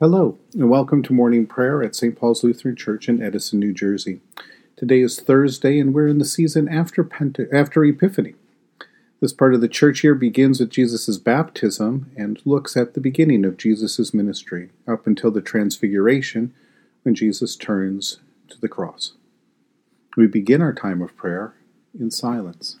Hello, and welcome to morning prayer at St. Paul's Lutheran Church in Edison, New Jersey. Today is Thursday, and we're in the season after, Pente- after Epiphany. This part of the church year begins with Jesus' baptism and looks at the beginning of Jesus' ministry up until the Transfiguration when Jesus turns to the cross. We begin our time of prayer in silence.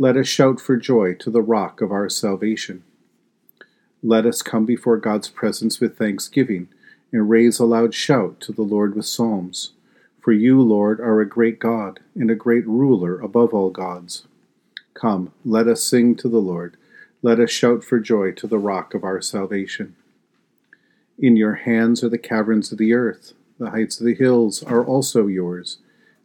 Let us shout for joy to the rock of our salvation. Let us come before God's presence with thanksgiving and raise a loud shout to the Lord with psalms. For you, Lord, are a great God and a great ruler above all gods. Come, let us sing to the Lord. Let us shout for joy to the rock of our salvation. In your hands are the caverns of the earth, the heights of the hills are also yours.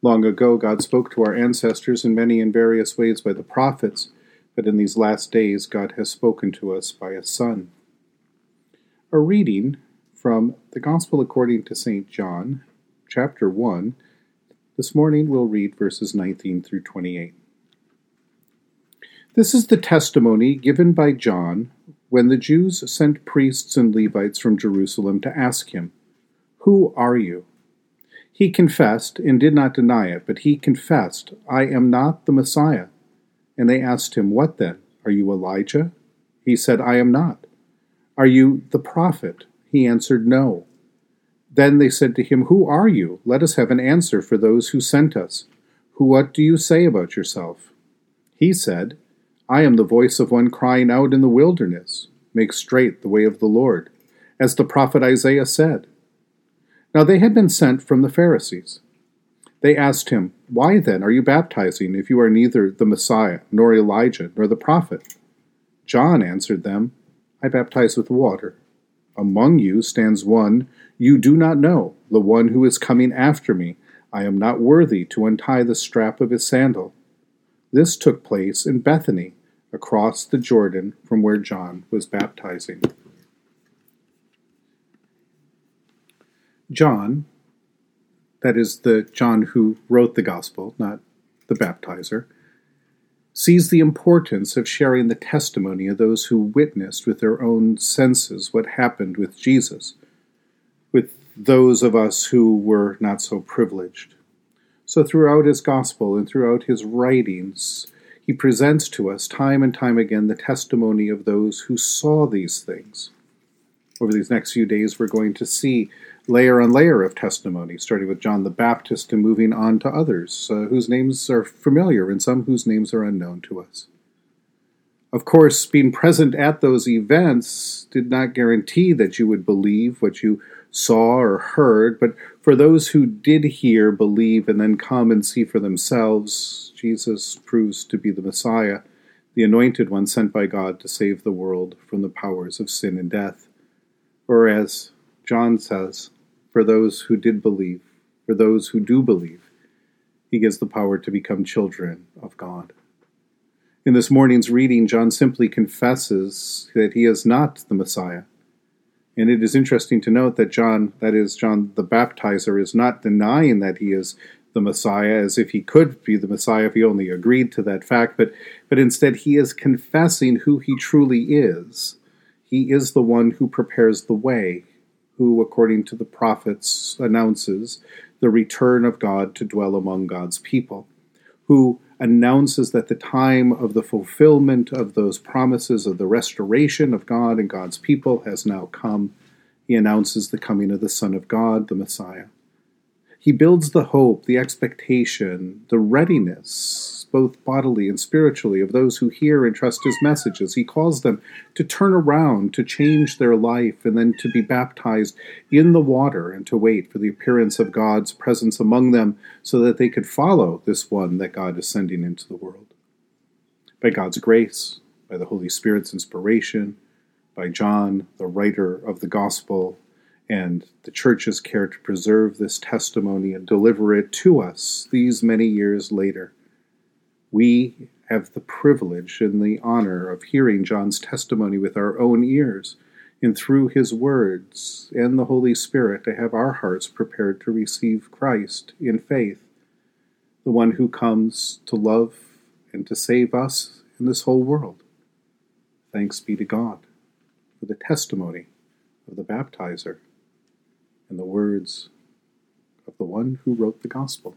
Long ago, God spoke to our ancestors in many and various ways by the prophets, but in these last days, God has spoken to us by a Son. A reading from the Gospel according to St. John, chapter 1. This morning we'll read verses 19 through 28. This is the testimony given by John when the Jews sent priests and Levites from Jerusalem to ask him, Who are you? He confessed and did not deny it, but he confessed, I am not the Messiah. And they asked him, What then? Are you Elijah? He said, I am not. Are you the prophet? He answered, No. Then they said to him, Who are you? Let us have an answer for those who sent us. Who what do you say about yourself? He said, I am the voice of one crying out in the wilderness, Make straight the way of the Lord, as the prophet Isaiah said. Now they had been sent from the Pharisees. They asked him, Why then are you baptizing if you are neither the Messiah, nor Elijah, nor the prophet? John answered them, I baptize with water. Among you stands one you do not know, the one who is coming after me. I am not worthy to untie the strap of his sandal. This took place in Bethany, across the Jordan from where John was baptizing. John, that is the John who wrote the gospel, not the baptizer, sees the importance of sharing the testimony of those who witnessed with their own senses what happened with Jesus, with those of us who were not so privileged. So, throughout his gospel and throughout his writings, he presents to us time and time again the testimony of those who saw these things. Over these next few days, we're going to see layer on layer of testimony, starting with John the Baptist and moving on to others uh, whose names are familiar and some whose names are unknown to us. Of course, being present at those events did not guarantee that you would believe what you saw or heard, but for those who did hear, believe, and then come and see for themselves, Jesus proves to be the Messiah, the anointed one sent by God to save the world from the powers of sin and death. Or as John says, for those who did believe, for those who do believe. He gives the power to become children of God. In this morning's reading, John simply confesses that he is not the Messiah. And it is interesting to note that John, that is, John the Baptizer, is not denying that he is the Messiah as if he could be the Messiah if he only agreed to that fact, but, but instead he is confessing who he truly is. He is the one who prepares the way, who, according to the prophets, announces the return of God to dwell among God's people, who announces that the time of the fulfillment of those promises of the restoration of God and God's people has now come, He announces the coming of the Son of God, the Messiah. He builds the hope, the expectation, the readiness, both bodily and spiritually, of those who hear and trust his messages. He calls them to turn around, to change their life, and then to be baptized in the water and to wait for the appearance of God's presence among them so that they could follow this one that God is sending into the world. By God's grace, by the Holy Spirit's inspiration, by John, the writer of the Gospel, and the church's care to preserve this testimony and deliver it to us these many years later. We have the privilege and the honor of hearing John's testimony with our own ears, and through his words and the Holy Spirit to have our hearts prepared to receive Christ in faith, the one who comes to love and to save us in this whole world. Thanks be to God for the testimony of the baptizer and the words of the one who wrote the gospel.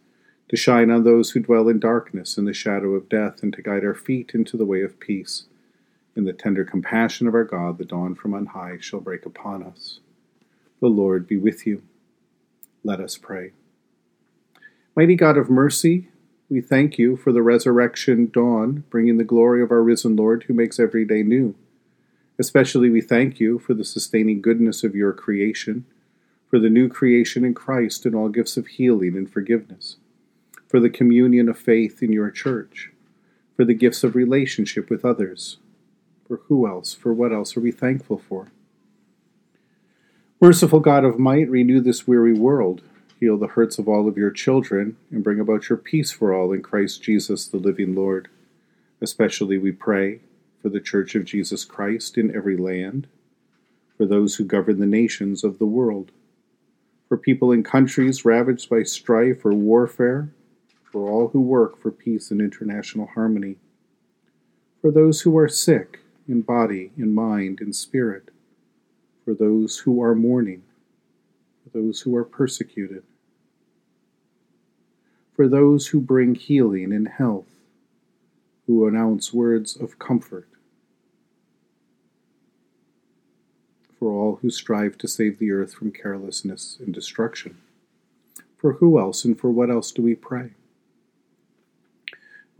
to shine on those who dwell in darkness and the shadow of death, and to guide our feet into the way of peace. In the tender compassion of our God, the dawn from on high shall break upon us. The Lord be with you. Let us pray. Mighty God of mercy, we thank you for the resurrection dawn, bringing the glory of our risen Lord who makes every day new. Especially we thank you for the sustaining goodness of your creation, for the new creation in Christ and all gifts of healing and forgiveness, for the communion of faith in your church, for the gifts of relationship with others. For who else, for what else are we thankful for? Merciful God of might, renew this weary world heal the hurts of all of your children, and bring about your peace for all in Christ Jesus, the living Lord. Especially we pray for the Church of Jesus Christ in every land, for those who govern the nations of the world, for people in countries ravaged by strife or warfare, for all who work for peace and international harmony, for those who are sick in body, in mind, in spirit, for those who are mourning, for those who are persecuted, for those who bring healing and health, who announce words of comfort, for all who strive to save the earth from carelessness and destruction. For who else and for what else do we pray?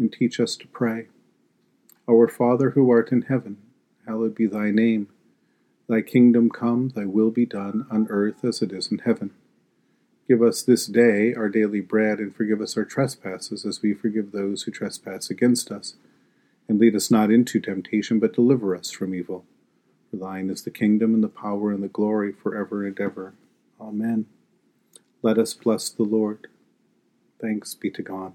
and teach us to pray. Our Father who art in heaven, hallowed be thy name. Thy kingdom come, thy will be done, on earth as it is in heaven. Give us this day our daily bread, and forgive us our trespasses, as we forgive those who trespass against us. And lead us not into temptation, but deliver us from evil. For thine is the kingdom, and the power, and the glory, for ever and ever. Amen. Let us bless the Lord. Thanks be to God.